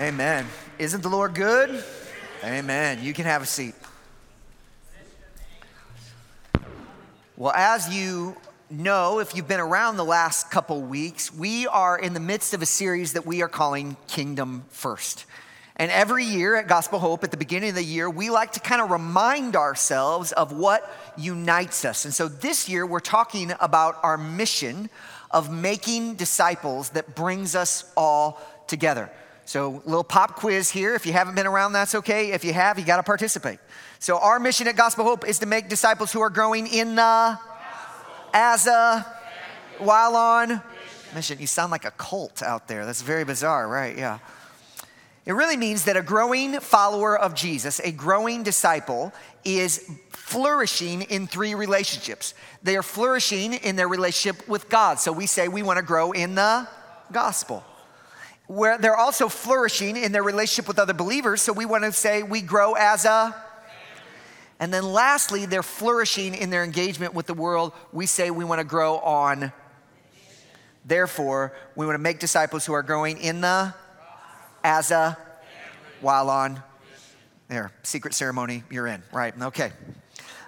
Amen. Isn't the Lord good? Amen. You can have a seat. Well, as you know, if you've been around the last couple weeks, we are in the midst of a series that we are calling Kingdom First. And every year at Gospel Hope, at the beginning of the year, we like to kind of remind ourselves of what unites us. And so this year, we're talking about our mission of making disciples that brings us all together. So, little pop quiz here. If you haven't been around, that's okay. If you have, you got to participate. So, our mission at Gospel Hope is to make disciples who are growing in the, as a, while on mission. You sound like a cult out there. That's very bizarre, right? Yeah. It really means that a growing follower of Jesus, a growing disciple, is flourishing in three relationships. They are flourishing in their relationship with God. So we say we want to grow in the gospel where they're also flourishing in their relationship with other believers. So we want to say we grow as a. And then lastly, they're flourishing in their engagement with the world. We say we want to grow on. Therefore, we want to make disciples who are growing in the, as a, while on. There, secret ceremony, you're in, right? Okay.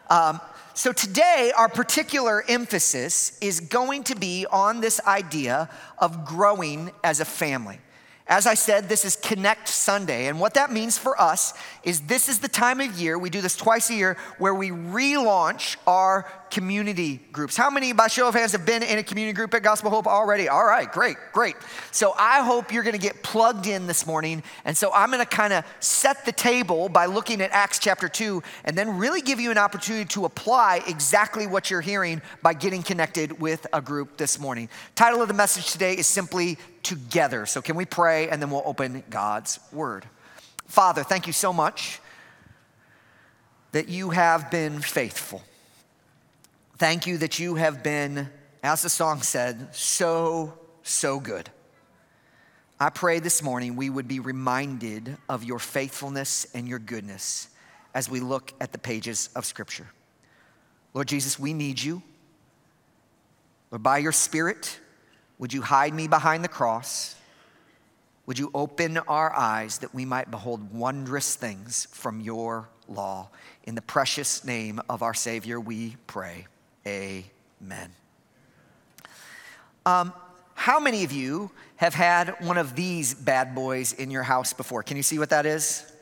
Um, so today, our particular emphasis is going to be on this idea of growing as a family. As I said, this is Connect Sunday. And what that means for us is this is the time of year, we do this twice a year, where we relaunch our community groups. How many, by show of hands, have been in a community group at Gospel Hope already? All right, great, great. So I hope you're gonna get plugged in this morning. And so I'm gonna kind of set the table by looking at Acts chapter 2 and then really give you an opportunity to apply exactly what you're hearing by getting connected with a group this morning. Title of the message today is simply Together. So can we pray and then we'll open God's Word? Father, thank you so much that you have been faithful. Thank you that you have been, as the song said, so, so good. I pray this morning we would be reminded of your faithfulness and your goodness as we look at the pages of Scripture. Lord Jesus, we need you. Lord, by your Spirit, would you hide me behind the cross? Would you open our eyes that we might behold wondrous things from your law? In the precious name of our Savior, we pray. Amen. Um, how many of you have had one of these bad boys in your house before? Can you see what that is?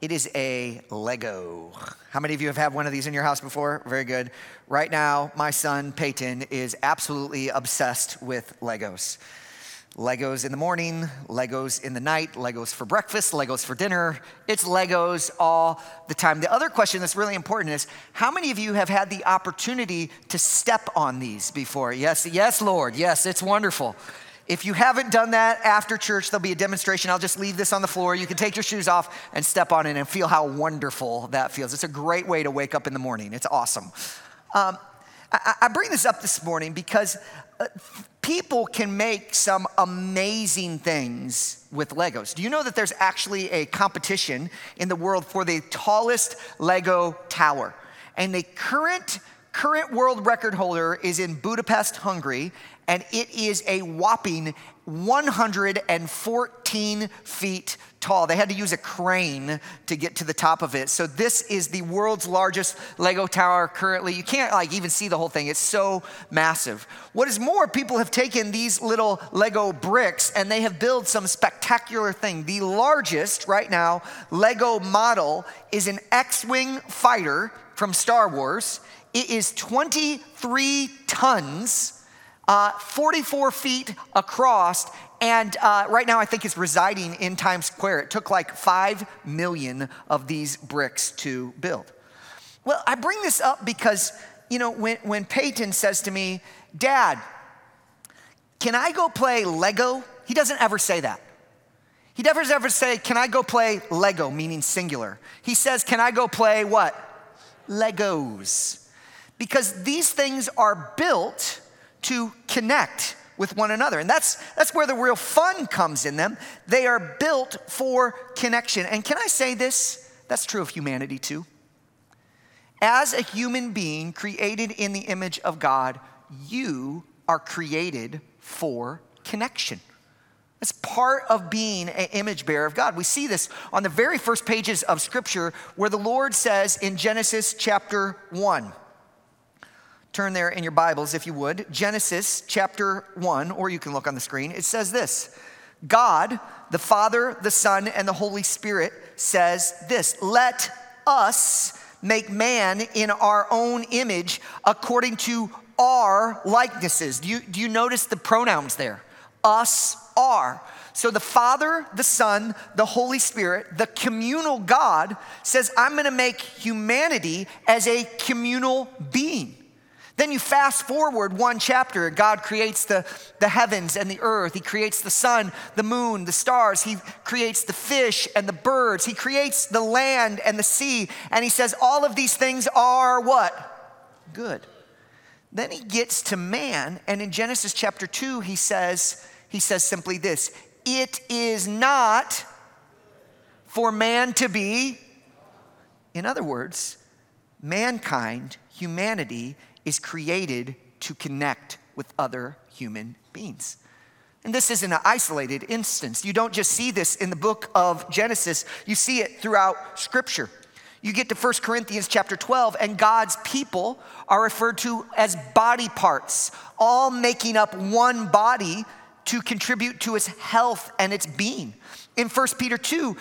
It is a Lego. How many of you have had one of these in your house before? Very good. Right now, my son Peyton is absolutely obsessed with Legos. Legos in the morning, Legos in the night, Legos for breakfast, Legos for dinner. It's Legos all the time. The other question that's really important is how many of you have had the opportunity to step on these before? Yes, yes, Lord. Yes, it's wonderful. If you haven't done that after church, there'll be a demonstration. I'll just leave this on the floor. You can take your shoes off and step on it and feel how wonderful that feels. It's a great way to wake up in the morning. It's awesome. Um, I, I bring this up this morning because uh, people can make some amazing things with Legos. Do you know that there's actually a competition in the world for the tallest Lego tower? And the current current world record holder is in Budapest, Hungary, and it is a whopping 114 feet tall. They had to use a crane to get to the top of it. So this is the world's largest Lego tower currently. You can't like even see the whole thing. It's so massive. What is more, people have taken these little Lego bricks and they have built some spectacular thing. The largest right now Lego model is an X-wing fighter from Star Wars. It is 23 tons uh, 44 feet across, and uh, right now I think it's residing in Times Square. It took like 5 million of these bricks to build. Well, I bring this up because, you know, when, when Peyton says to me, Dad, can I go play Lego? He doesn't ever say that. He never ever say, Can I go play Lego, meaning singular. He says, Can I go play what? Legos. Because these things are built to connect with one another. And that's, that's where the real fun comes in them. They are built for connection. And can I say this? That's true of humanity too. As a human being created in the image of God, you are created for connection. It's part of being an image bearer of God. We see this on the very first pages of Scripture where the Lord says in Genesis chapter 1. Turn there in your Bibles if you would. Genesis chapter 1, or you can look on the screen. It says this God, the Father, the Son, and the Holy Spirit says this Let us make man in our own image according to our likenesses. Do you, do you notice the pronouns there? Us are. So the Father, the Son, the Holy Spirit, the communal God says, I'm gonna make humanity as a communal being. Then you fast forward one chapter, God creates the, the heavens and the earth. He creates the sun, the moon, the stars. He creates the fish and the birds. He creates the land and the sea. And he says, All of these things are what? Good. Then he gets to man, and in Genesis chapter 2, he says, he says simply this It is not for man to be, in other words, mankind, humanity, is created to connect with other human beings. And this isn't an isolated instance. You don't just see this in the book of Genesis, you see it throughout Scripture. You get to 1 Corinthians chapter 12, and God's people are referred to as body parts, all making up one body to contribute to its health and its being. In 1 Peter 2,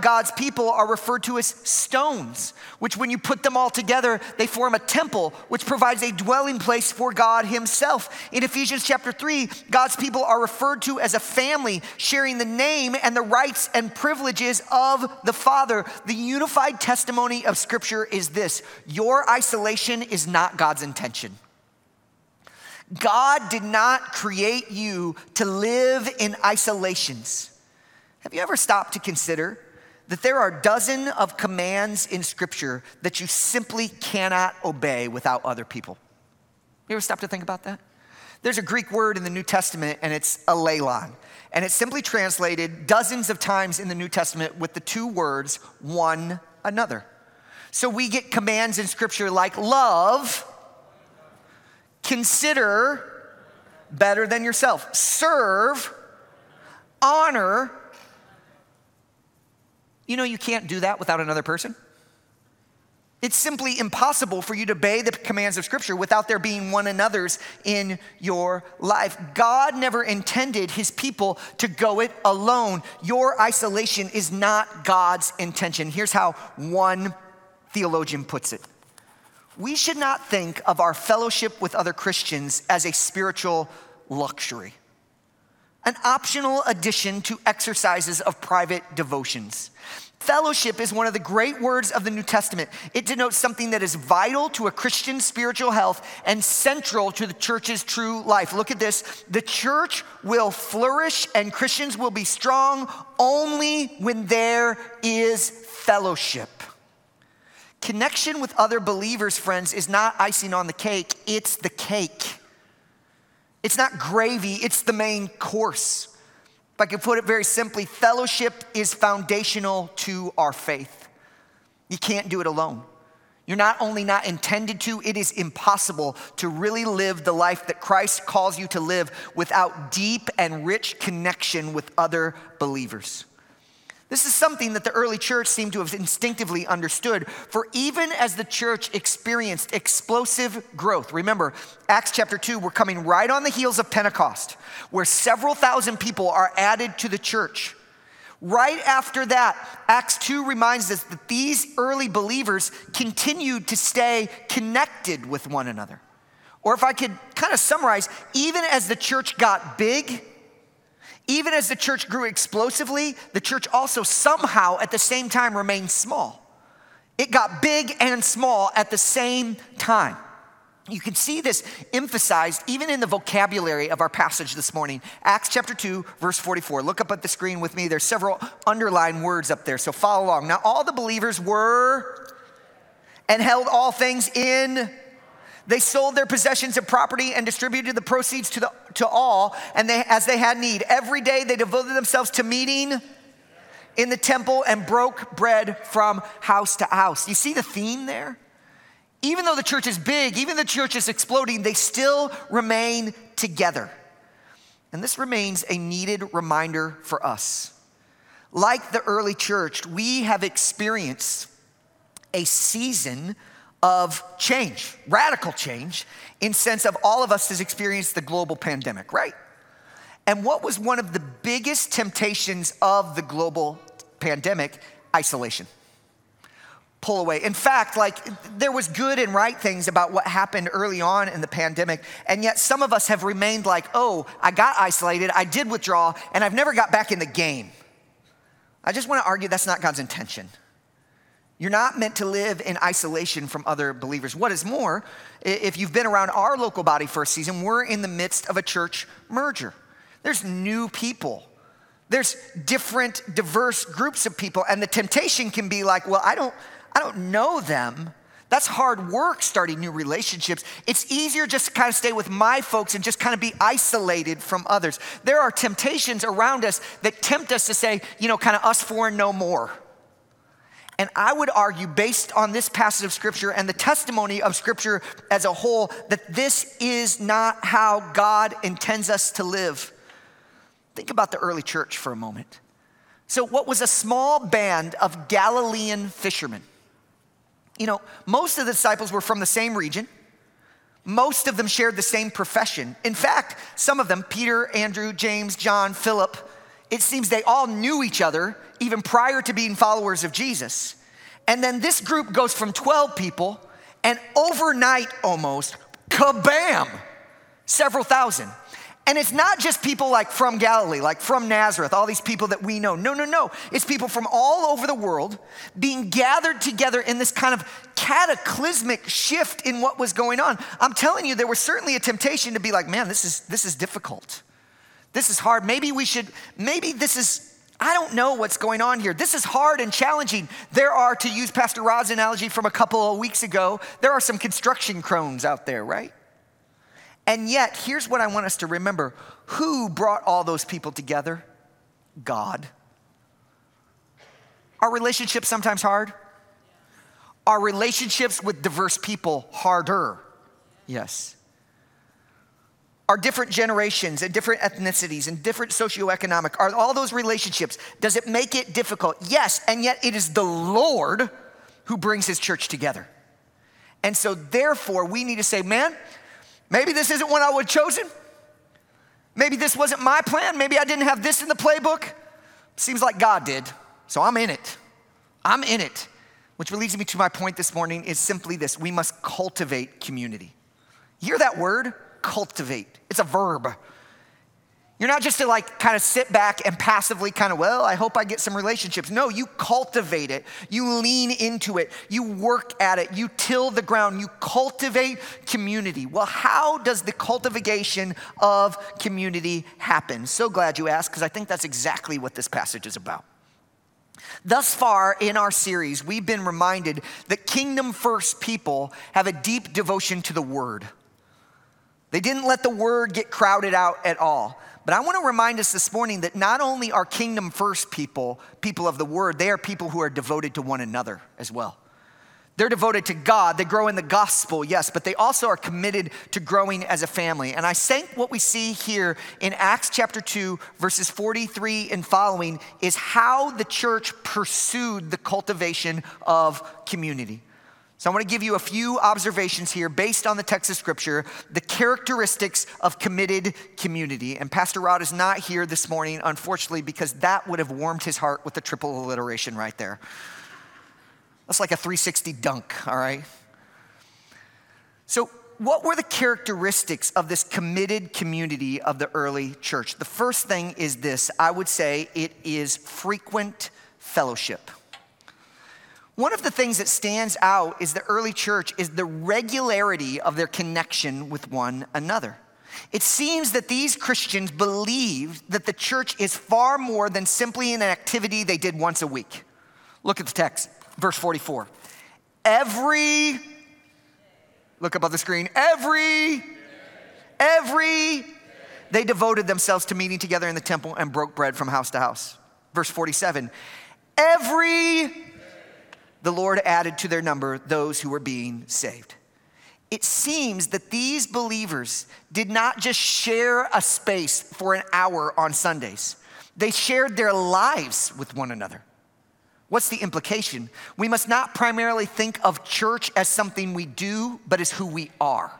God's people are referred to as stones, which, when you put them all together, they form a temple, which provides a dwelling place for God Himself. In Ephesians chapter 3, God's people are referred to as a family, sharing the name and the rights and privileges of the Father. The unified testimony of Scripture is this your isolation is not God's intention. God did not create you to live in isolations. Have you ever stopped to consider that there are dozen of commands in Scripture that you simply cannot obey without other people? You ever stop to think about that? There's a Greek word in the New Testament, and it's allelon. And it's simply translated dozens of times in the New Testament with the two words, one another. So we get commands in Scripture like love consider better than yourself, serve, honor. You know, you can't do that without another person. It's simply impossible for you to obey the commands of Scripture without there being one another's in your life. God never intended His people to go it alone. Your isolation is not God's intention. Here's how one theologian puts it we should not think of our fellowship with other Christians as a spiritual luxury, an optional addition to exercises of private devotions. Fellowship is one of the great words of the New Testament. It denotes something that is vital to a Christian spiritual health and central to the church's true life. Look at this. The church will flourish and Christians will be strong only when there is fellowship. Connection with other believers, friends, is not icing on the cake, it's the cake. It's not gravy, it's the main course. If I could put it very simply, fellowship is foundational to our faith. You can't do it alone. You're not only not intended to, it is impossible to really live the life that Christ calls you to live without deep and rich connection with other believers. This is something that the early church seemed to have instinctively understood. For even as the church experienced explosive growth, remember, Acts chapter 2, we're coming right on the heels of Pentecost, where several thousand people are added to the church. Right after that, Acts 2 reminds us that these early believers continued to stay connected with one another. Or if I could kind of summarize, even as the church got big, even as the church grew explosively, the church also somehow at the same time remained small. It got big and small at the same time. You can see this emphasized even in the vocabulary of our passage this morning. Acts chapter 2, verse 44. Look up at the screen with me. There's several underlined words up there, so follow along. Now, all the believers were and held all things in they sold their possessions and property and distributed the proceeds to, the, to all and they, as they had need. Every day they devoted themselves to meeting in the temple and broke bread from house to house. You see the theme there? Even though the church is big, even the church is exploding, they still remain together. And this remains a needed reminder for us. Like the early church, we have experienced a season of change, radical change, in sense of all of us has experienced the global pandemic, right? And what was one of the biggest temptations of the global pandemic? Isolation. Pull away. In fact, like there was good and right things about what happened early on in the pandemic, and yet some of us have remained like, oh, I got isolated, I did withdraw, and I've never got back in the game. I just want to argue that's not God's intention. You're not meant to live in isolation from other believers. What is more, if you've been around our local body for a season, we're in the midst of a church merger. There's new people. There's different diverse groups of people and the temptation can be like, well, I don't I don't know them. That's hard work starting new relationships. It's easier just to kind of stay with my folks and just kind of be isolated from others. There are temptations around us that tempt us to say, you know, kind of us four and no more. And I would argue, based on this passage of Scripture and the testimony of Scripture as a whole, that this is not how God intends us to live. Think about the early church for a moment. So, what was a small band of Galilean fishermen? You know, most of the disciples were from the same region. Most of them shared the same profession. In fact, some of them, Peter, Andrew, James, John, Philip, it seems they all knew each other even prior to being followers of Jesus. And then this group goes from 12 people, and overnight almost, kabam, several thousand. And it's not just people like from Galilee, like from Nazareth, all these people that we know. No, no, no. It's people from all over the world being gathered together in this kind of cataclysmic shift in what was going on. I'm telling you, there was certainly a temptation to be like, man, this is, this is difficult. This is hard. Maybe we should, maybe this is I don't know what's going on here. This is hard and challenging. There are, to use Pastor Rod's analogy from a couple of weeks ago, there are some construction crones out there, right? And yet, here's what I want us to remember who brought all those people together? God. Are relationships sometimes hard? Are relationships with diverse people harder? Yes. Are different generations and different ethnicities and different socioeconomic, are all those relationships, does it make it difficult? Yes, and yet it is the Lord who brings his church together. And so, therefore, we need to say, man, maybe this isn't what I would have chosen. Maybe this wasn't my plan. Maybe I didn't have this in the playbook. Seems like God did. So I'm in it. I'm in it. Which leads me to my point this morning is simply this we must cultivate community. You hear that word? Cultivate. It's a verb. You're not just to like kind of sit back and passively kind of, well, I hope I get some relationships. No, you cultivate it. You lean into it. You work at it. You till the ground. You cultivate community. Well, how does the cultivation of community happen? So glad you asked, because I think that's exactly what this passage is about. Thus far in our series, we've been reminded that kingdom first people have a deep devotion to the word. They didn't let the word get crowded out at all. But I want to remind us this morning that not only are kingdom first people, people of the word, they are people who are devoted to one another as well. They're devoted to God. They grow in the gospel, yes, but they also are committed to growing as a family. And I think what we see here in Acts chapter 2, verses 43 and following, is how the church pursued the cultivation of community. So I want to give you a few observations here based on the text of scripture, the characteristics of committed community. And Pastor Rod is not here this morning, unfortunately, because that would have warmed his heart with the triple alliteration right there. That's like a 360 dunk, all right? So, what were the characteristics of this committed community of the early church? The first thing is this I would say it is frequent fellowship. One of the things that stands out is the early church is the regularity of their connection with one another. It seems that these Christians believed that the church is far more than simply an activity they did once a week. Look at the text, verse 44. Every, look above the screen, every, every, they devoted themselves to meeting together in the temple and broke bread from house to house. Verse 47. Every the Lord added to their number those who were being saved. it seems that these believers did not just share a space for an hour on Sundays, they shared their lives with one another. What's the implication? We must not primarily think of church as something we do, but as who we are.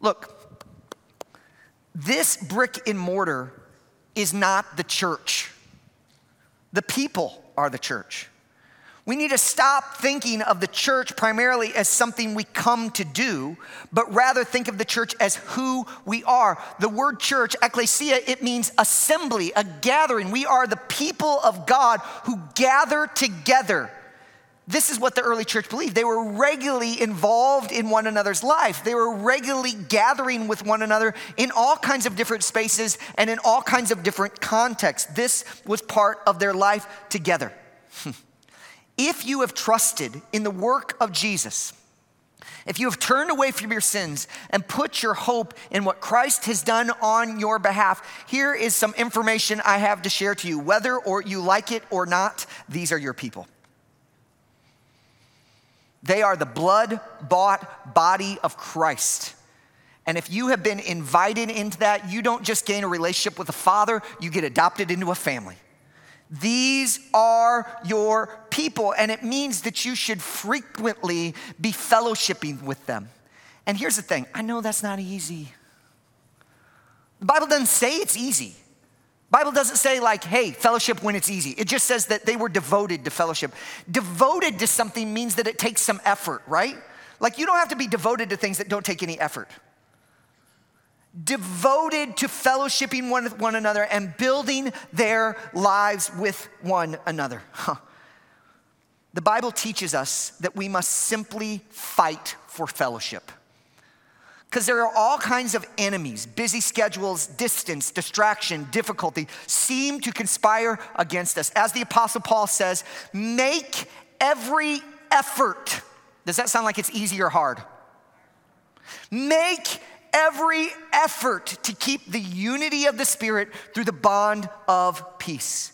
Look, this brick and mortar is not the church, the people are the church. We need to stop thinking of the church primarily as something we come to do, but rather think of the church as who we are. The word church, ecclesia, it means assembly, a gathering. We are the people of God who gather together. This is what the early church believed. They were regularly involved in one another's life. They were regularly gathering with one another in all kinds of different spaces and in all kinds of different contexts. This was part of their life together. If you have trusted in the work of Jesus, if you have turned away from your sins and put your hope in what Christ has done on your behalf, here is some information I have to share to you. Whether or you like it or not, these are your people. They are the blood bought body of Christ. And if you have been invited into that, you don't just gain a relationship with the Father, you get adopted into a family. These are your people, and it means that you should frequently be fellowshipping with them. And here's the thing I know that's not easy. The Bible doesn't say it's easy. Bible doesn't say like, hey, fellowship when it's easy. It just says that they were devoted to fellowship. Devoted to something means that it takes some effort, right? Like you don't have to be devoted to things that don't take any effort devoted to fellowshipping one with one another and building their lives with one another. Huh. The Bible teaches us that we must simply fight for fellowship. Because there are all kinds of enemies, busy schedules, distance, distraction, difficulty seem to conspire against us. As the Apostle Paul says, make every effort. Does that sound like it's easy or hard? Make every effort to keep the unity of the Spirit through the bond of peace.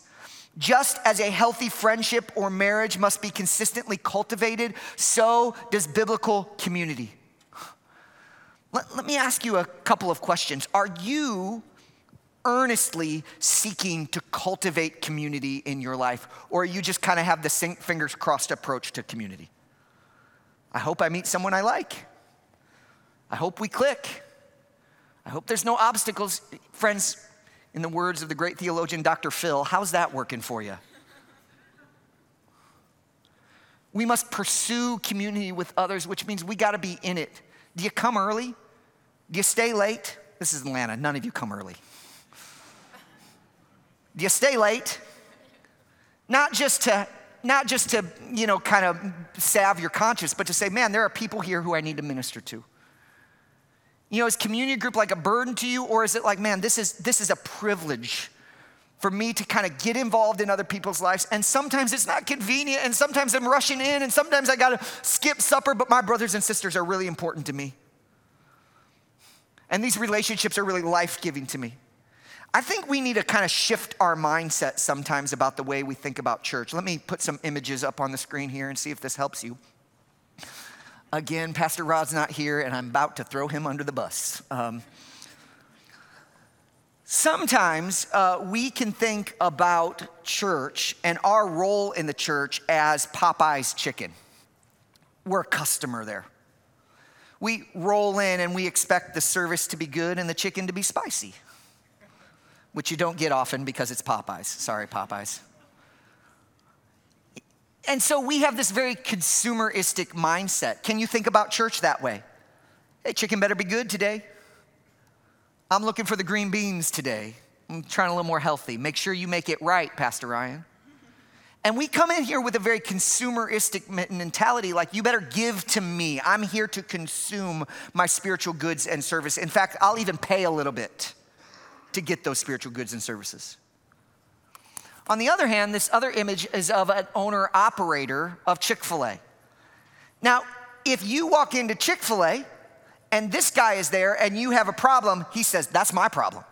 Just as a healthy friendship or marriage must be consistently cultivated, so does biblical community. Let, let, me ask you a couple of questions. Are you earnestly seeking to cultivate community in your life, or you just kind of have the fingers crossed approach to community? I hope I meet someone I like. I hope we click. I hope there's no obstacles. Friends, in the words of the great theologian Dr. Phil, how's that working for you? We must pursue community with others, which means we got to be in it. Do you come early? Do you stay late? This is Atlanta. None of you come early. Do you stay late? Not just to not just to, you know, kind of salve your conscience, but to say, man, there are people here who I need to minister to. You know, is communion group like a burden to you, or is it like, man, this is this is a privilege for me to kind of get involved in other people's lives? And sometimes it's not convenient, and sometimes I'm rushing in, and sometimes I gotta skip supper, but my brothers and sisters are really important to me. And these relationships are really life-giving to me. I think we need to kind of shift our mindset sometimes about the way we think about church. Let me put some images up on the screen here and see if this helps you. Again, Pastor Rod's not here, and I'm about to throw him under the bus. Um, sometimes uh, we can think about church and our role in the church as Popeye's chicken. We're a customer there. We roll in and we expect the service to be good and the chicken to be spicy, which you don't get often because it's Popeyes. Sorry, Popeyes. And so we have this very consumeristic mindset. Can you think about church that way? Hey, chicken better be good today. I'm looking for the green beans today. I'm trying a little more healthy. Make sure you make it right, Pastor Ryan. And we come in here with a very consumeristic mentality like, you better give to me. I'm here to consume my spiritual goods and service. In fact, I'll even pay a little bit to get those spiritual goods and services. On the other hand, this other image is of an owner operator of Chick fil A. Now, if you walk into Chick fil A and this guy is there and you have a problem, he says, That's my problem.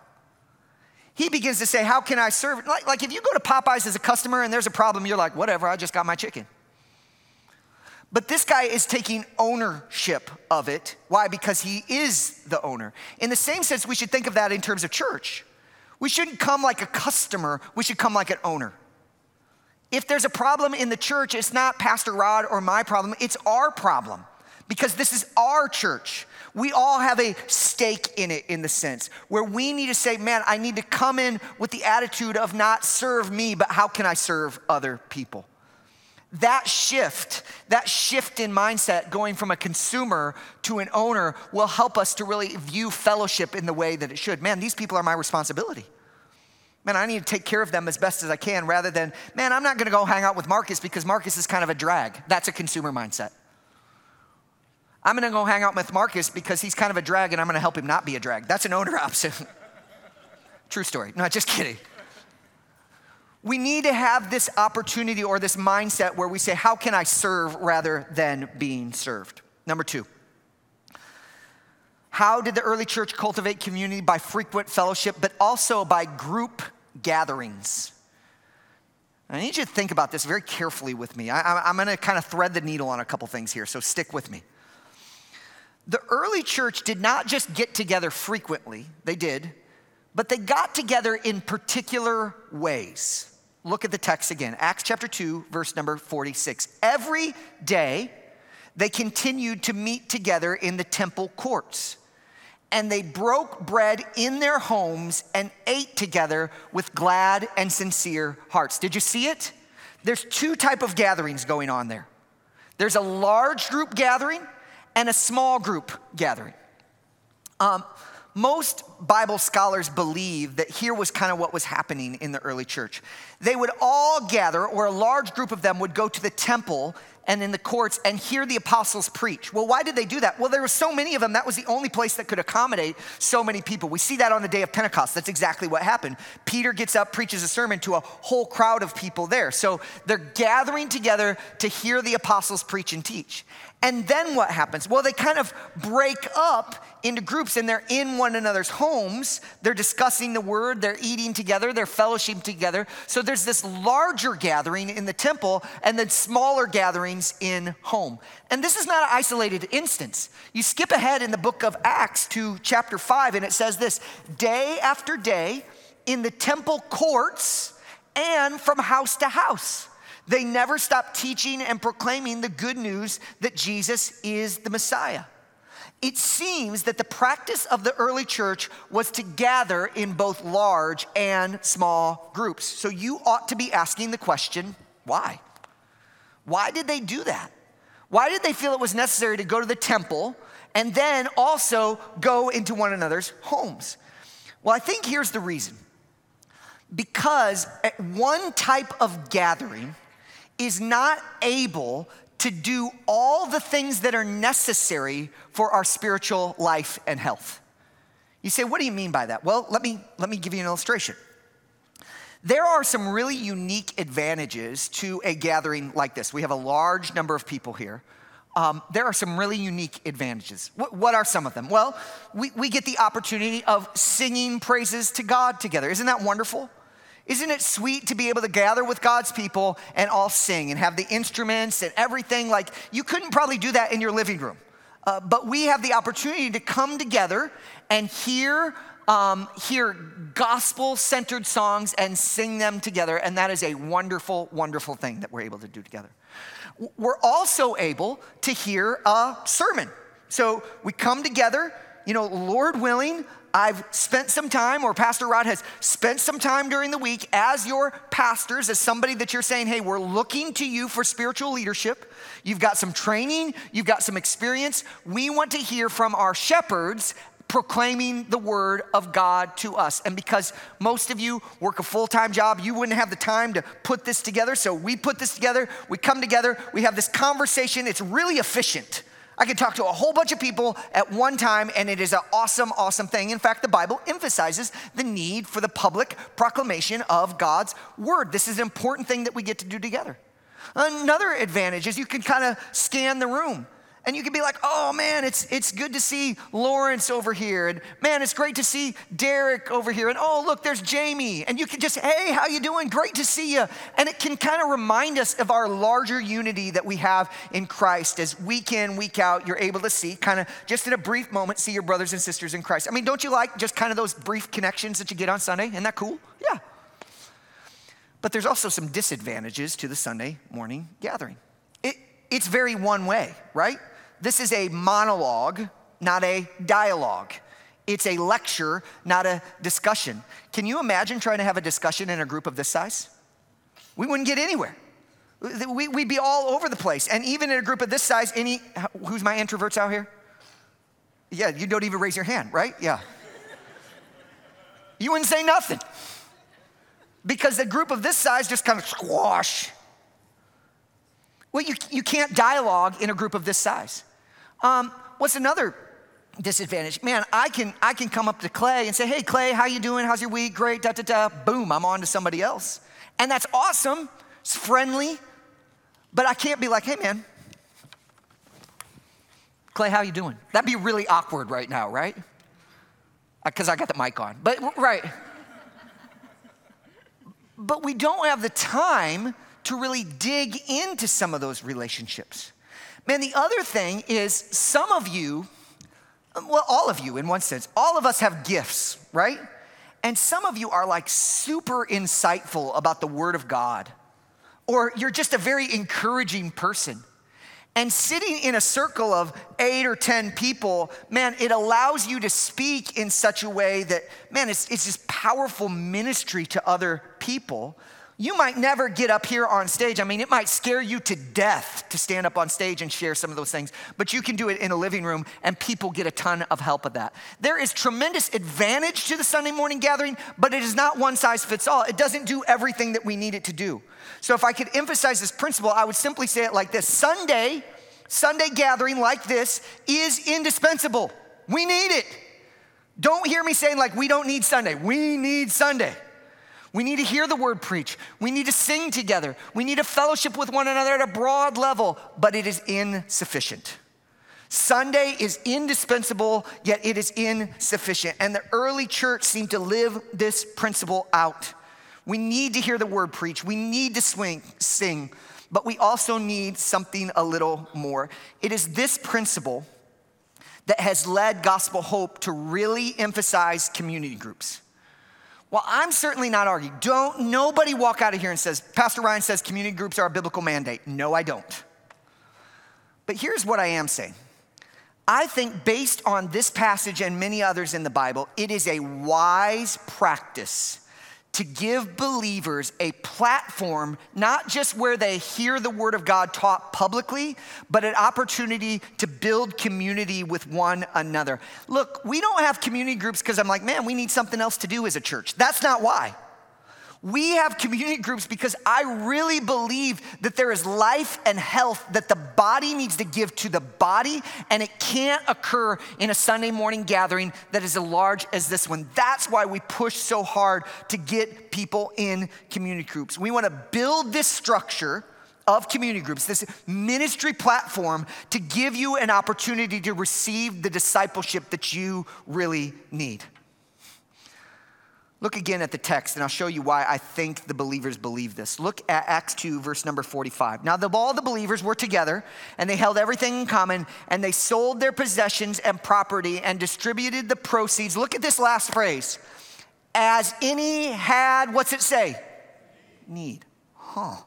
He begins to say, How can I serve? Like, like if you go to Popeyes as a customer and there's a problem, you're like, Whatever, I just got my chicken. But this guy is taking ownership of it. Why? Because he is the owner. In the same sense, we should think of that in terms of church. We shouldn't come like a customer, we should come like an owner. If there's a problem in the church, it's not Pastor Rod or my problem, it's our problem because this is our church. We all have a stake in it in the sense where we need to say, man, I need to come in with the attitude of not serve me, but how can I serve other people? That shift, that shift in mindset going from a consumer to an owner will help us to really view fellowship in the way that it should. Man, these people are my responsibility. Man, I need to take care of them as best as I can rather than, man, I'm not gonna go hang out with Marcus because Marcus is kind of a drag. That's a consumer mindset. I'm gonna go hang out with Marcus because he's kind of a drag and I'm gonna help him not be a drag. That's an owner option. True story. No, just kidding. We need to have this opportunity or this mindset where we say, How can I serve rather than being served? Number two, how did the early church cultivate community? By frequent fellowship, but also by group gatherings. I need you to think about this very carefully with me. I, am going to kind of thread the needle on a couple things here, so stick with me. The early church did not just get together frequently, they did, but they got together in particular ways. Look at the text again Acts chapter 2, verse number 46. Every day they continued to meet together in the temple courts, and they broke bread in their homes and ate together with glad and sincere hearts. Did you see it? There's two type of gatherings going on there. There's a large group gathering and a small group gathering. Um, most Bible scholars believe that here was kind of what was happening in the early church. They would all gather, or a large group of them would go to the temple and in the courts and hear the apostles preach. Well, why did they do that? Well, there were so many of them, that was the only place that could accommodate so many people. We see that on the day of Pentecost. That's exactly what happened. Peter gets up, preaches a sermon to a whole crowd of people there. So they're gathering together to hear the apostles preach and teach. And then what happens? Well, they kind of break up into groups and they're in one another's homes. They're discussing the word, they're eating together, they're fellowshipping together. So there's this larger gathering in the temple and then smaller gatherings in home. And this is not an isolated instance. You skip ahead in the book of Acts to chapter 5 and it says this day after day in the temple courts and from house to house. They never stopped teaching and proclaiming the good news that Jesus is the Messiah. It seems that the practice of the early church was to gather in both large and small groups. So you ought to be asking the question why? Why did they do that? Why did they feel it was necessary to go to the temple and then also go into one another's homes? Well, I think here's the reason. Because at one type of gathering, is not able to do all the things that are necessary for our spiritual life and health. You say, what do you mean by that? Well, let me, let me give you an illustration. There are some really unique advantages to a gathering like this. We have a large number of people here. Um, there are some really unique advantages. What, what are some of them? Well, we, we get the opportunity of singing praises to God together. Isn't that wonderful? Isn't it sweet to be able to gather with God's people and all sing and have the instruments and everything? Like, you couldn't probably do that in your living room. Uh, but we have the opportunity to come together and hear, um, hear gospel centered songs and sing them together. And that is a wonderful, wonderful thing that we're able to do together. We're also able to hear a sermon. So we come together, you know, Lord willing, I've spent some time, or Pastor Rod has spent some time during the week as your pastors, as somebody that you're saying, hey, we're looking to you for spiritual leadership. You've got some training, you've got some experience. We want to hear from our shepherds proclaiming the word of God to us. And because most of you work a full time job, you wouldn't have the time to put this together. So we put this together, we come together, we have this conversation. It's really efficient. I can talk to a whole bunch of people at one time, and it is an awesome, awesome thing. In fact, the Bible emphasizes the need for the public proclamation of God's word. This is an important thing that we get to do together. Another advantage is you can kind of scan the room And you can be like, oh man, it's, it's good to see Lawrence over here. And man, it's great to see Derek over here. And oh, look, there's Jamie. And you can just, hey, how you doing? Great to see you. And it can kind of remind us of our larger unity that we have in Christ as week in, week out, you're able to see kind of just in a brief moment, see your brothers and sisters in Christ. I mean, don't you like just kind of those brief connections that you get on Sunday? Isn't that cool? Yeah. But there's also some disadvantages to the Sunday morning gathering. It, it's very one way, right? This is a monologue, not a dialogue. It's a lecture, not a discussion. Can you imagine trying to have a discussion in a group of this size? We wouldn't get anywhere. We, would be all over the place. And even in a group of this size, any, who's my introverts out here? Yeah, you don't even raise your hand, right? Yeah. You wouldn't say nothing. Because a group of this size just kind of squash. Well, you, you can't dialogue in a group of this size. Um, what's another disadvantage? Man, I can I can come up to Clay and say, "Hey, Clay, how you doing? How's your week? Great." Da da da. Boom, I'm on to somebody else, and that's awesome. It's friendly, but I can't be like, "Hey, man, Clay, how you doing?" That'd be really awkward right now, right? Because uh, I got the mic on, but right. but we don't have the time to really dig into some of those relationships. Man, the other thing is some of you, well, all of you in one sense, all of us have gifts, right? And some of you are like super insightful about the Word of God, or you're just a very encouraging person. And sitting in a circle of eight or 10 people, man, it allows you to speak in such a way that, man, it's, it's just powerful ministry to other people you might never get up here on stage. I mean, it might scare you to death to stand up on stage and share some of those things, but you can do it in a living room and people get a ton of help of that. There is tremendous advantage to the Sunday morning gathering, but it is not one size fits all. It doesn't do everything that we need it to do. So if I could emphasize this principle, I would simply say it like this Sunday, Sunday gathering like this is indispensable. We need it. Don't hear me saying like we don't need Sunday. We need Sunday. We need to hear the word preach. We need to sing together. We need to fellowship with one another at a broad level, but it is insufficient. Sunday is indispensable, yet it is insufficient. And the early church seemed to live this principle out. We need to hear the word preach. We need to swing, sing, but we also need something a little more. It is this principle that has led Gospel Hope to really emphasize community groups. Well, I'm certainly not arguing. Don't nobody walk out of here and says, Pastor Ryan says community groups are a biblical mandate. No, I don't. But here's what I am saying. I think based on this passage and many others in the Bible, it is a wise practice to give believers a platform, not just where they hear the word of God taught publicly, but an opportunity to build community with one another. Look, we don't have community groups because I'm like, man, we need something else to do as a church. That's not why. We have community groups because I really believe that there is life and health that the body needs to give to the body, and it can't occur in a Sunday morning gathering that is as large as this one. That's why we push so hard to get people in community groups. We want to build this structure of community groups, this ministry platform to give you an opportunity to receive the discipleship that you really need. Look again at the text, and I'll show you why I think the believers believe this. Look at Acts 2, verse number 45. Now, the, all the believers were together, and they held everything in common, and they sold their possessions and property and distributed the proceeds. Look at this last phrase as any had, what's it say? Need. Huh.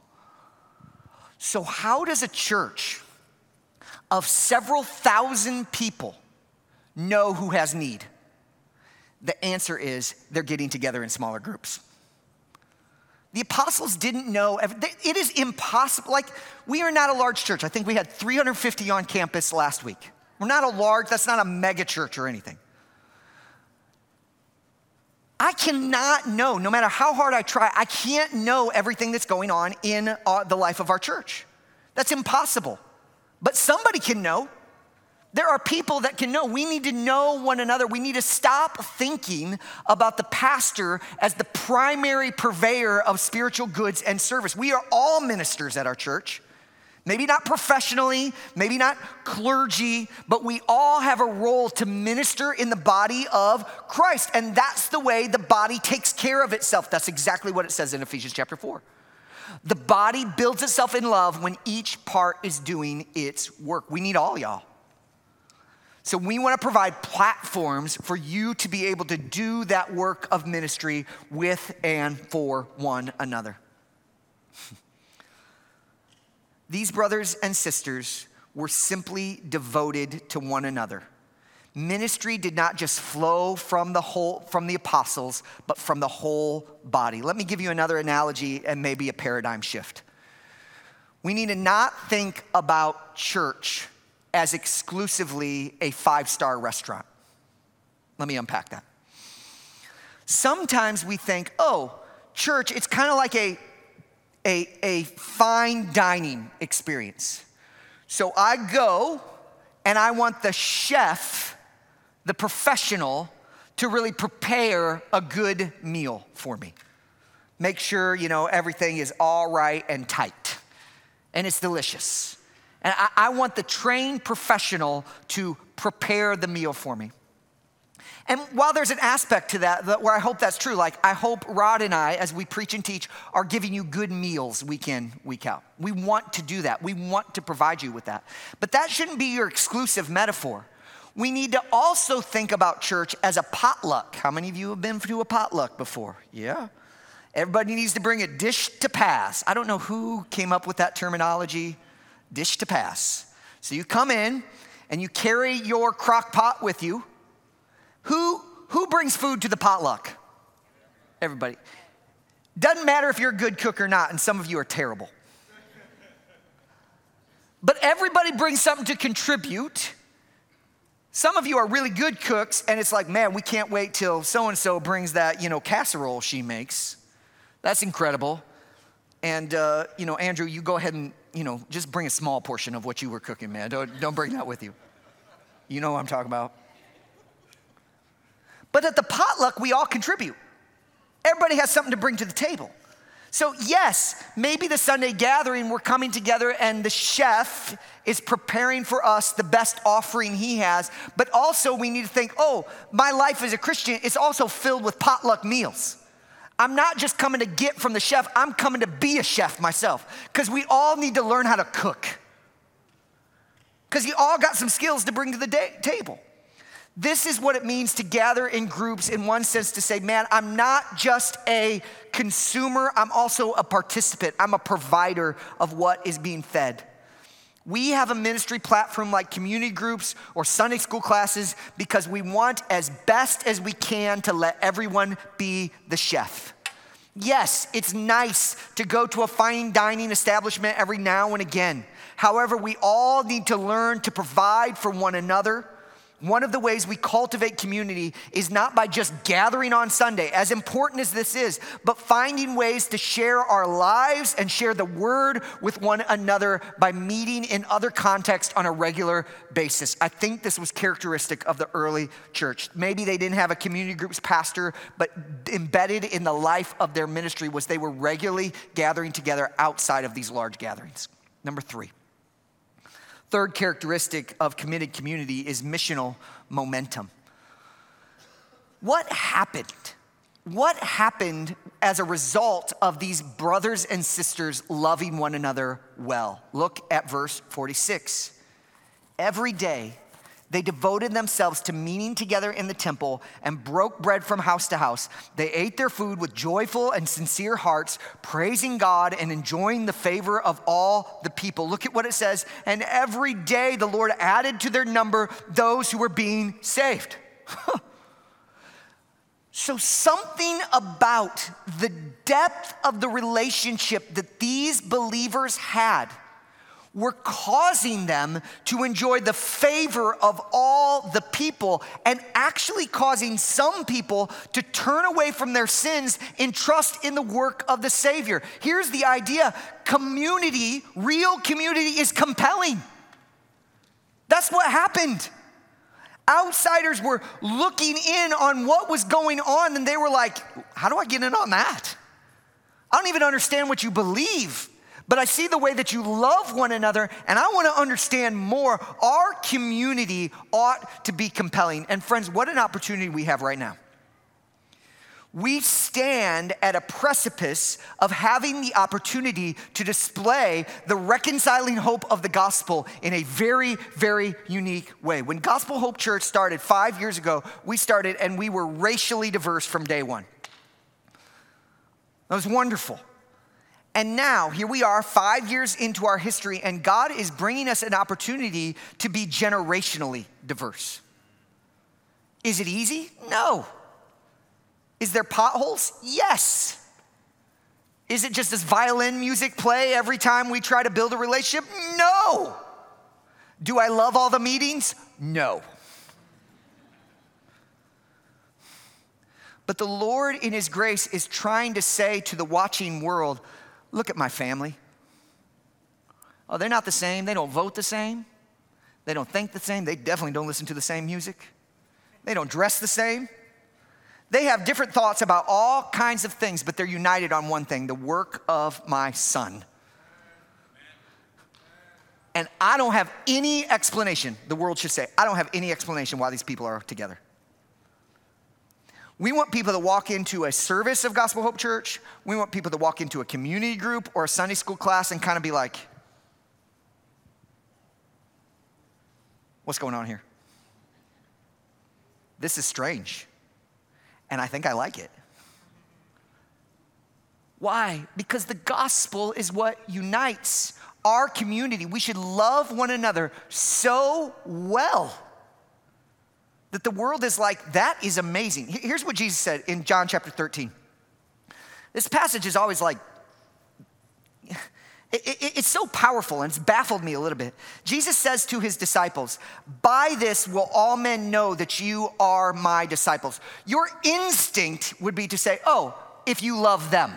So, how does a church of several thousand people know who has need? The answer is they're getting together in smaller groups. The apostles didn't know, it is impossible. Like, we are not a large church. I think we had 350 on campus last week. We're not a large, that's not a mega church or anything. I cannot know, no matter how hard I try, I can't know everything that's going on in uh, the life of our church. That's impossible. But somebody can know. There are people that can know. We need to know one another. We need to stop thinking about the pastor as the primary purveyor of spiritual goods and service. We are all ministers at our church. Maybe not professionally, maybe not clergy, but we all have a role to minister in the body of Christ. And that's the way the body takes care of itself. That's exactly what it says in Ephesians chapter 4. The body builds itself in love when each part is doing its work. We need all y'all. So we want to provide platforms for you to be able to do that work of ministry with and for one another. These brothers and sisters were simply devoted to one another. Ministry did not just flow from the whole from the apostles, but from the whole body. Let me give you another analogy and maybe a paradigm shift. We need to not think about church as exclusively a five-star restaurant. Let me unpack that. Sometimes we think, "Oh, church, it's kind of like a a, a fine dining experience. So I go and I want the chef, the professional, to really prepare a good meal for me. Make sure, you know, everything is all right and tight and it's delicious. And I, I want the trained professional to prepare the meal for me. And while there's an aspect to that, where I hope that's true, like I hope Rod and I, as we preach and teach, are giving you good meals week in, week out. We want to do that. We want to provide you with that. But that shouldn't be your exclusive metaphor. We need to also think about church as a potluck. How many of you have been to a potluck before? Yeah. Everybody needs to bring a dish to pass. I don't know who came up with that terminology, dish to pass. So you come in and you carry your crock pot with you who, who brings food to the potluck? Everybody. Doesn't matter if you're a good cook or not, and some of you are terrible. But everybody brings something to contribute. Some of you are really good cooks, and it's like, man, we can't wait till so and so brings that, you know, casserole she makes. That's incredible. And, uh, you know, Andrew, you go ahead and, you know, just bring a small portion of what you were cooking, man. Don't, don't bring that with you. You know what I'm talking about. But at the potluck, we all contribute. Everybody has something to bring to the table. So, yes, maybe the Sunday gathering, we're coming together and the chef is preparing for us the best offering he has. But also, we need to think oh, my life as a Christian is also filled with potluck meals. I'm not just coming to get from the chef, I'm coming to be a chef myself. Because we all need to learn how to cook. Because you all got some skills to bring to the table. This is what it means to gather in groups, in one sense, to say, man, I'm not just a consumer, I'm also a participant. I'm a provider of what is being fed. We have a ministry platform like community groups or Sunday school classes because we want as best as we can to let everyone be the chef. Yes, it's nice to go to a fine dining establishment every now and again. However, we all need to learn to provide for one another one of the ways we cultivate community is not by just gathering on Sunday, as important as this is, but finding ways to share our lives and share the word with one another by meeting in other contexts on a regular basis. I think this was characteristic of the early church. Maybe they didn't have a community group's pastor, but embedded in the life of their ministry was they were regularly gathering together outside of these large gatherings. Number three. Third characteristic of committed community is missional momentum. What happened? What happened as a result of these brothers and sisters loving one another well? Look at verse 46. Every day, they devoted themselves to meeting together in the temple and broke bread from house to house. They ate their food with joyful and sincere hearts, praising God and enjoying the favor of all the people. Look at what it says. And every day the Lord added to their number those who were being saved. so, something about the depth of the relationship that these believers had were causing them to enjoy the favor of all the people and actually causing some people to turn away from their sins and trust in the work of the Savior. Here's the idea community, real community, is compelling. That's what happened. Outsiders were looking in on what was going on, and they were like, How do I get in on that? I don't even understand what you believe but I see the way that you love one another, and I want to understand more. Our community ought to be compelling. And friends, what an opportunity we have right now. We stand at a precipice of having the opportunity to display the reconciling hope of the gospel in a very, very unique way. When Gospel Hope Church started five years ago, we started and we were racially diverse from day one. That was wonderful. And now, here we are, five years into our history, and God is bringing us an opportunity to be generationally diverse. Is it easy? No. Is there potholes? Yes. Is it just this violin music play every time we try to build a relationship? No. Do I love all the meetings? No. But the Lord, in His grace, is trying to say to the watching world, Look at my family. Oh, they're not the same. They don't vote the same. They don't think the same. They definitely don't listen to the same music. They don't dress the same. They have different thoughts about all kinds of things, but they're united on one thing the work of my son. And I don't have any explanation, the world should say, I don't have any explanation why these people are together. We want people to walk into a service of Gospel Hope Church. We want people to walk into a community group or a Sunday school class and kind of be like, what's going on here? This is strange. And I think I like it. Why? Because the gospel is what unites our community. We should love one another so well that the world is like, that is amazing. Here's what Jesus said in John chapter 13. This passage is always like, it, it, it's so powerful and it's baffled me a little bit. Jesus says to his disciples, By this will all men know that you are my disciples. Your instinct would be to say, Oh, if you love them.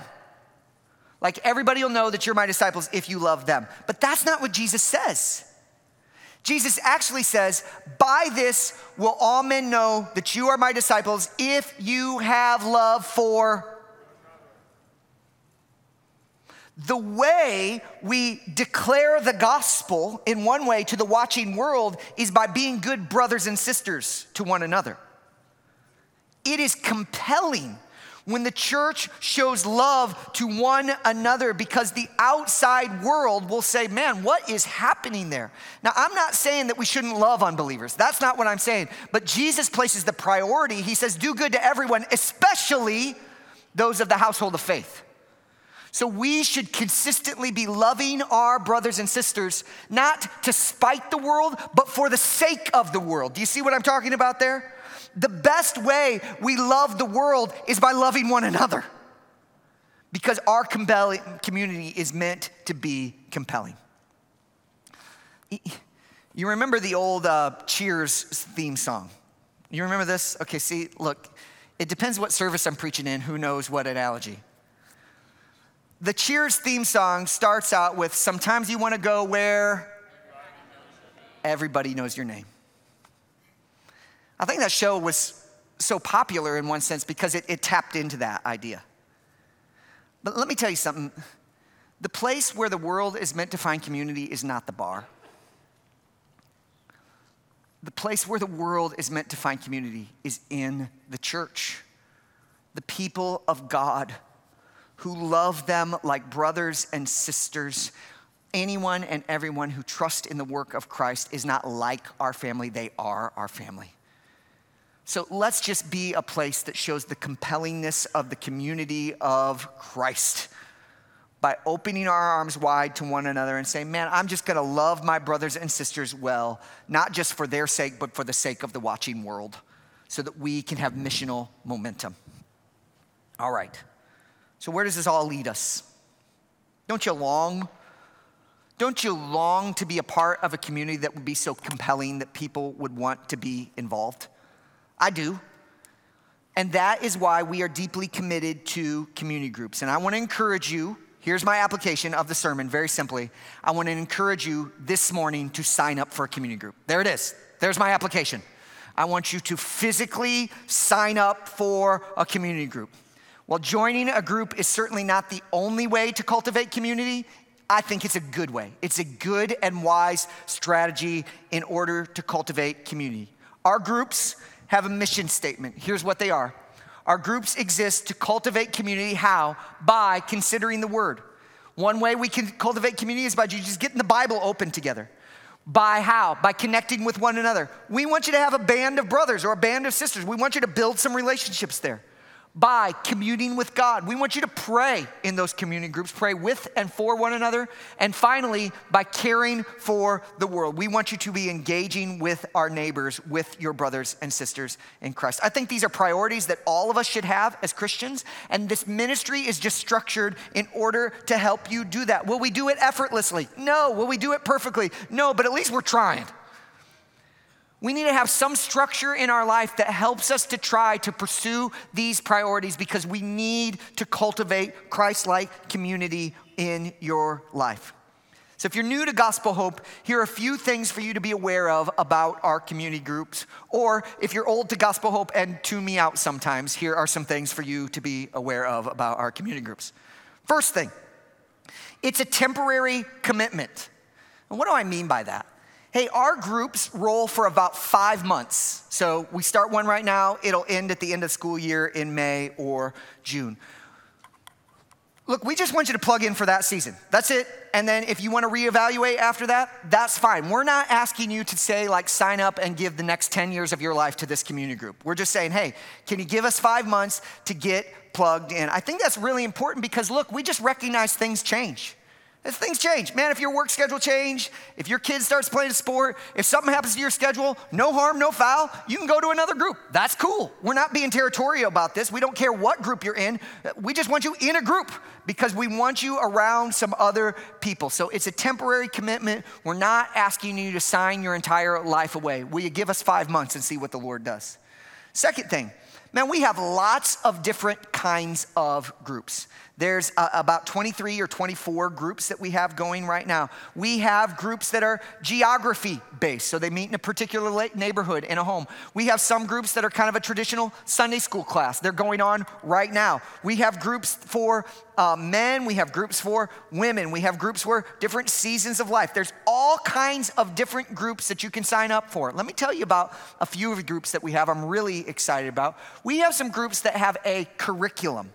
Like everybody will know that you're my disciples if you love them. But that's not what Jesus says. Jesus actually says, By this will all men know that you are my disciples if you have love for. The way we declare the gospel in one way to the watching world is by being good brothers and sisters to one another. It is compelling when the church shows love to one another because the outside world will say, man, what is happening there? Now, I'm not saying that we shouldn't love unbelievers. That's not what I'm saying. But Jesus places the priority. He says, do good to everyone, especially those of the household of faith. So we should consistently be loving our brothers and sisters, not to spite the world, but for the sake of the world. Do you see what I'm talking about there? The best way we love the world is by loving one another because our community is meant to be compelling. You remember the old uh, Cheers theme song? You remember this? Okay, see, look, it depends what service I'm preaching in, who knows what analogy. The Cheers theme song starts out with Sometimes you want to go where everybody knows your name. I think that show was so popular in one sense because it, it tapped into that idea. But let me tell you something the place where the world is meant to find community is not the bar. The place where the world is meant to find community is in the church. The people of God who love them like brothers and sisters. Anyone and everyone who trusts in the work of Christ is not like our family, they are our family. So let's just be a place that shows the compellingness of the community of Christ by opening our arms wide to one another and saying, Man, I'm just gonna love my brothers and sisters well, not just for their sake, but for the sake of the watching world, so that we can have missional momentum. All right. So, where does this all lead us? Don't you long? Don't you long to be a part of a community that would be so compelling that people would want to be involved? I do. And that is why we are deeply committed to community groups. And I want to encourage you here's my application of the sermon very simply. I want to encourage you this morning to sign up for a community group. There it is. There's my application. I want you to physically sign up for a community group. While joining a group is certainly not the only way to cultivate community, I think it's a good way. It's a good and wise strategy in order to cultivate community. Our groups have a mission statement. Here's what they are Our groups exist to cultivate community. How? By considering the word. One way we can cultivate community is by just getting the Bible open together. By how? By connecting with one another. We want you to have a band of brothers or a band of sisters. We want you to build some relationships there by communing with God. We want you to pray in those community groups, pray with and for one another. And finally, by caring for the world. We want you to be engaging with our neighbors, with your brothers and sisters in Christ. I think these are priorities that all of us should have as Christians. And this ministry is just structured in order to help you do that. Will we do it effortlessly? No. Will we do it perfectly? No, but at least we're trying. We need to have some structure in our life that helps us to try to pursue these priorities because we need to cultivate Christ like community in your life. So, if you're new to Gospel Hope, here are a few things for you to be aware of about our community groups. Or if you're old to Gospel Hope and tune me out sometimes, here are some things for you to be aware of about our community groups. First thing, it's a temporary commitment. And what do I mean by that? Hey, our groups roll for about five months. So we start one right now, it'll end at the end of school year in May or June. Look, we just want you to plug in for that season. That's it. And then if you want to reevaluate after that, that's fine. We're not asking you to say, like, sign up and give the next 10 years of your life to this community group. We're just saying, hey, can you give us five months to get plugged in? I think that's really important because, look, we just recognize things change. If things change, man, if your work schedule change, if your kid starts playing a sport, if something happens to your schedule, no harm, no foul, you can go to another group. That's cool. We're not being territorial about this. We don't care what group you're in. We just want you in a group because we want you around some other people. So it's a temporary commitment. We're not asking you to sign your entire life away. Will you give us five months and see what the Lord does? Second thing, man, we have lots of different kinds of groups. There's uh, about 23 or 24 groups that we have going right now. We have groups that are geography based, so they meet in a particular neighborhood in a home. We have some groups that are kind of a traditional Sunday school class. They're going on right now. We have groups for uh, men, we have groups for women, we have groups for different seasons of life. There's all kinds of different groups that you can sign up for. Let me tell you about a few of the groups that we have I'm really excited about. We have some groups that have a curriculum.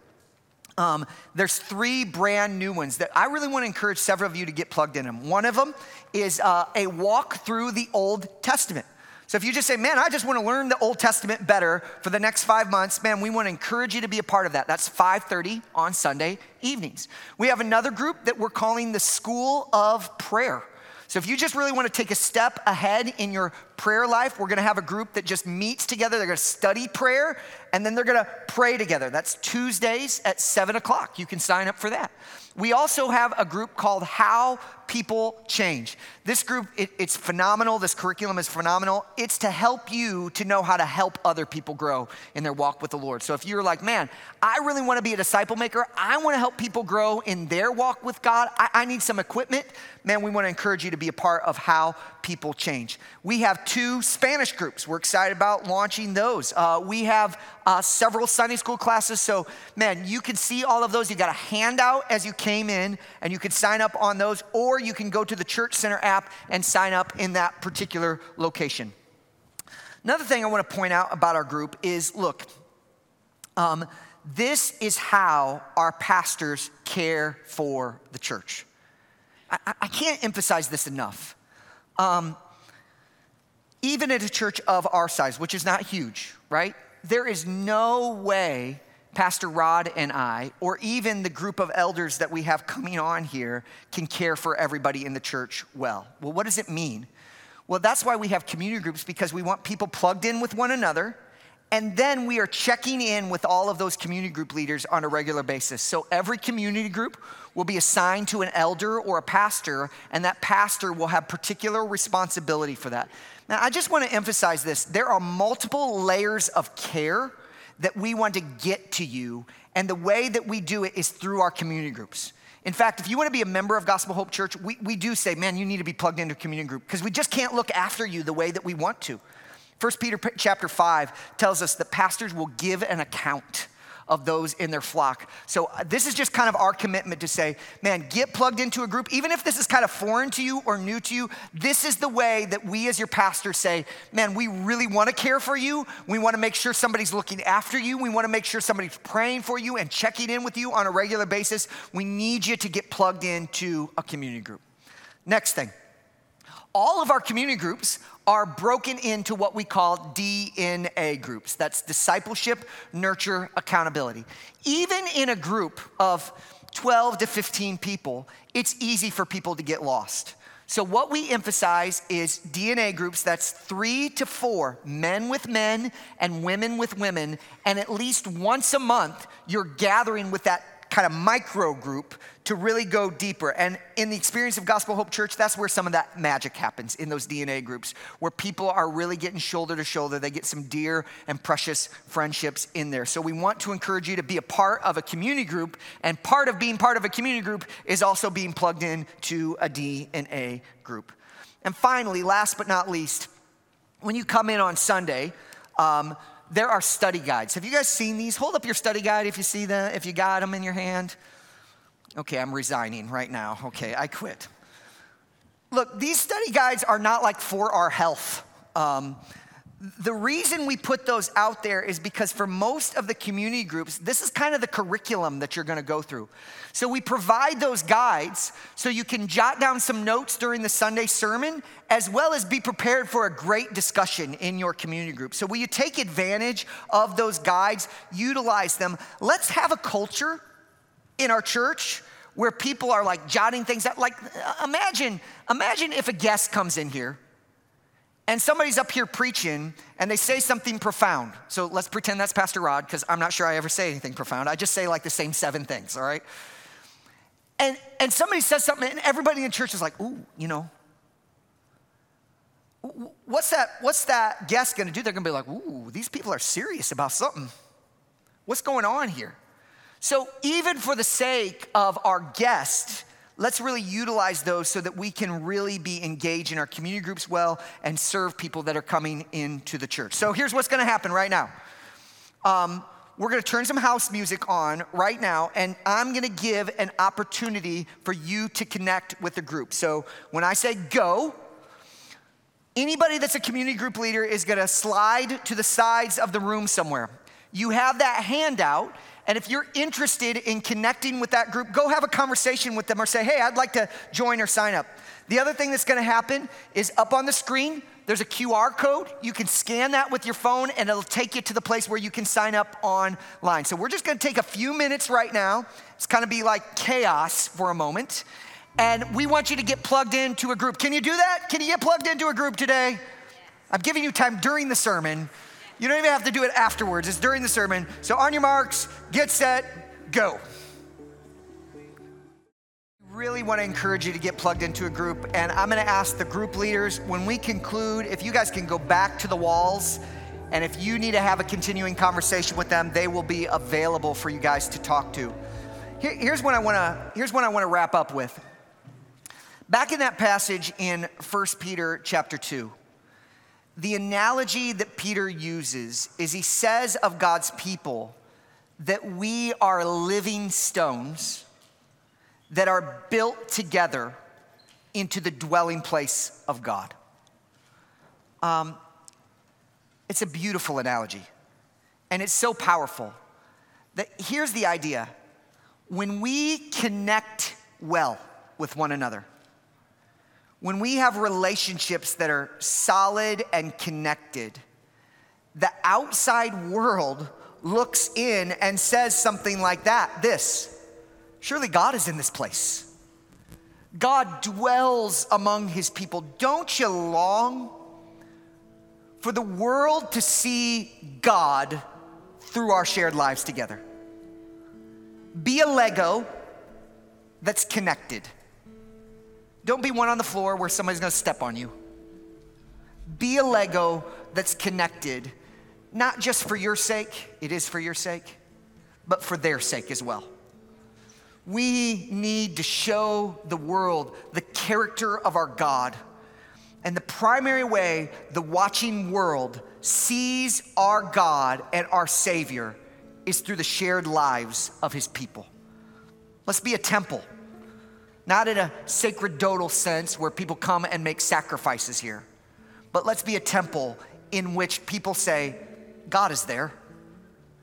Um, there's three brand new ones that I really want to encourage several of you to get plugged in them. One of them is uh, a walk through the Old Testament. So if you just say, man, I just want to learn the Old Testament better for the next five months, man, we want to encourage you to be a part of that. That's 5:30 on Sunday evenings. We have another group that we're calling the School of Prayer. So if you just really want to take a step ahead in your prayer life, we're going to have a group that just meets together. They're going to study prayer and then they're to pray together. That's Tuesdays at seven o'clock. You can sign up for that. We also have a group called How People Change. This group, it, it's phenomenal. This curriculum is phenomenal. It's to help you to know how to help other people grow in their walk with the Lord. So if you're like, man, I really want to be a disciple maker, I want to help people grow in their walk with God, I, I need some equipment, man, we want to encourage you to be a part of How People Change. We have two Spanish groups. We're excited about launching those. Uh, we have uh, several Sunday school classes. So, man, you can see all of those. You got a handout as you came in, and you can sign up on those, or you can go to the Church Center app and sign up in that particular location. Another thing I want to point out about our group is look, um, this is how our pastors care for the church. I, I can't emphasize this enough. Um, even at a church of our size, which is not huge, right? there is no way Pastor Rod and I, or even the group of elders that we have coming on here, can care for everybody in the church well. Well, what does it mean? Well, that's why we have community groups because we want people plugged in with one another. And then we are checking in with all of those community group leaders on a regular basis. So every community group will be assigned to an elder or a pastor, and that pastor will have particular responsibility for that. Now, I just want to emphasize this there are multiple layers of care that we want to get to you, and the way that we do it is through our community groups. In fact, if you want to be a member of Gospel Hope Church, we, we do say, man, you need to be plugged into a community group because we just can't look after you the way that we want to. 1 Peter chapter 5 tells us that pastors will give an account of those in their flock. So, uh, this is just kind of our commitment to say, man, get plugged into a group. Even if this is kind of foreign to you or new to you, this is the way that we as your pastor say, man, we really want to care for you. We want to make sure somebody's looking after you. We want to make sure somebody's praying for you and checking in with you on a regular basis. We need you to get plugged into a community group. Next thing all of our community groups are broken into what we call DNA groups. That's discipleship, nurture, accountability. Even in a group of 12 to 15 people, it's easy for people to get lost. So, what we emphasize is DNA groups that's three to four men with men and women with women. And at least once a month, you're gathering with that kind of micro group to really go deeper. And in the experience of Gospel Hope Church, that's where some of that magic happens in those DNA groups, where people are really getting shoulder to shoulder. They get some dear and precious friendships in there. So we want to encourage you to be a part of a community group. And part of being part of a community group is also being plugged in to a DNA group. And finally, last but not least, when you come in on Sunday, um, there are study guides. Have you guys seen these? Hold up your study guide if you see them, if you got them in your hand. Okay, I'm resigning right now. Okay, I quit. Look, these study guides are not like for our health. Um, the reason we put those out there is because for most of the community groups, this is kind of the curriculum that you're going to go through. So we provide those guides so you can jot down some notes during the Sunday sermon, as well as be prepared for a great discussion in your community group. So will you take advantage of those guides, utilize them? Let's have a culture in our church where people are like jotting things out. Like imagine, imagine if a guest comes in here and somebody's up here preaching and they say something profound. So let's pretend that's Pastor Rod, because I'm not sure I ever say anything profound. I just say like the same seven things, all right? And, and somebody says something, and everybody in church is like, ooh, you know, what's that, what's that guest gonna do? They're gonna be like, ooh, these people are serious about something. What's going on here? So, even for the sake of our guest, let's really utilize those so that we can really be engaged in our community groups well and serve people that are coming into the church. So here's what's gonna happen right now. Um, we're gonna turn some house music on right now, and I'm gonna give an opportunity for you to connect with the group. So when I say go, anybody that's a community group leader is gonna slide to the sides of the room somewhere. You have that handout and if you're interested in connecting with that group, go have a conversation with them or say, hey, I'd like to join or sign up. The other thing that's gonna happen is up on the screen, there's a QR code. You can scan that with your phone and it'll take you to the place where you can sign up online. So we're just gonna take a few minutes right now. It's of be like chaos for a moment. And we want you to get plugged into a group. Can you do that? Can you get plugged into a group today? I'm giving you time during the sermon you don't even have to do it afterwards, it's during the sermon. So, on your marks, get set, go. Really want to encourage you to get plugged into a group, and I'm going to ask the group leaders when we conclude if you guys can go back to the walls, and if you need to have a continuing conversation with them, they will be available for you guys to talk to. Here, here's what I want to here's what I want to wrap up with. Back in that passage in 1 Peter chapter 2, the analogy that Peter uses is he says of God's people that we are living stones that are built together into the dwelling place of God. Um, it's a beautiful analogy, and it's so powerful that here's the idea when we connect well with one another, when we have relationships that are solid and connected, the outside world looks in and says something like that this surely God is in this place. God dwells among his people. Don't you long for the world to see God through our shared lives together? Be a Lego that's connected. Don't be one on the floor where somebody's gonna step on you. Be a Lego that's connected, not just for your sake, it is for your sake, but for their sake as well. We need to show the world the character of our God. And the primary way the watching world sees our God and our Savior is through the shared lives of his people. Let's be a temple, not in a sacerdotal sense where people come and make sacrifices here, but let's be a temple in which people say, God is there.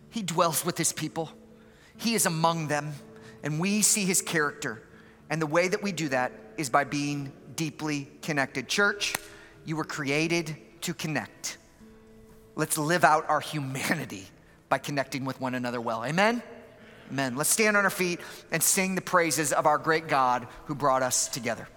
He dwells with his people, he is among them, and we see his character. And the way that we do that is by being deeply connected. Church, you were created to connect. Let's live out our humanity by connecting with one another well. Amen? Amen. Let's stand on our feet and sing the praises of our great God who brought us together.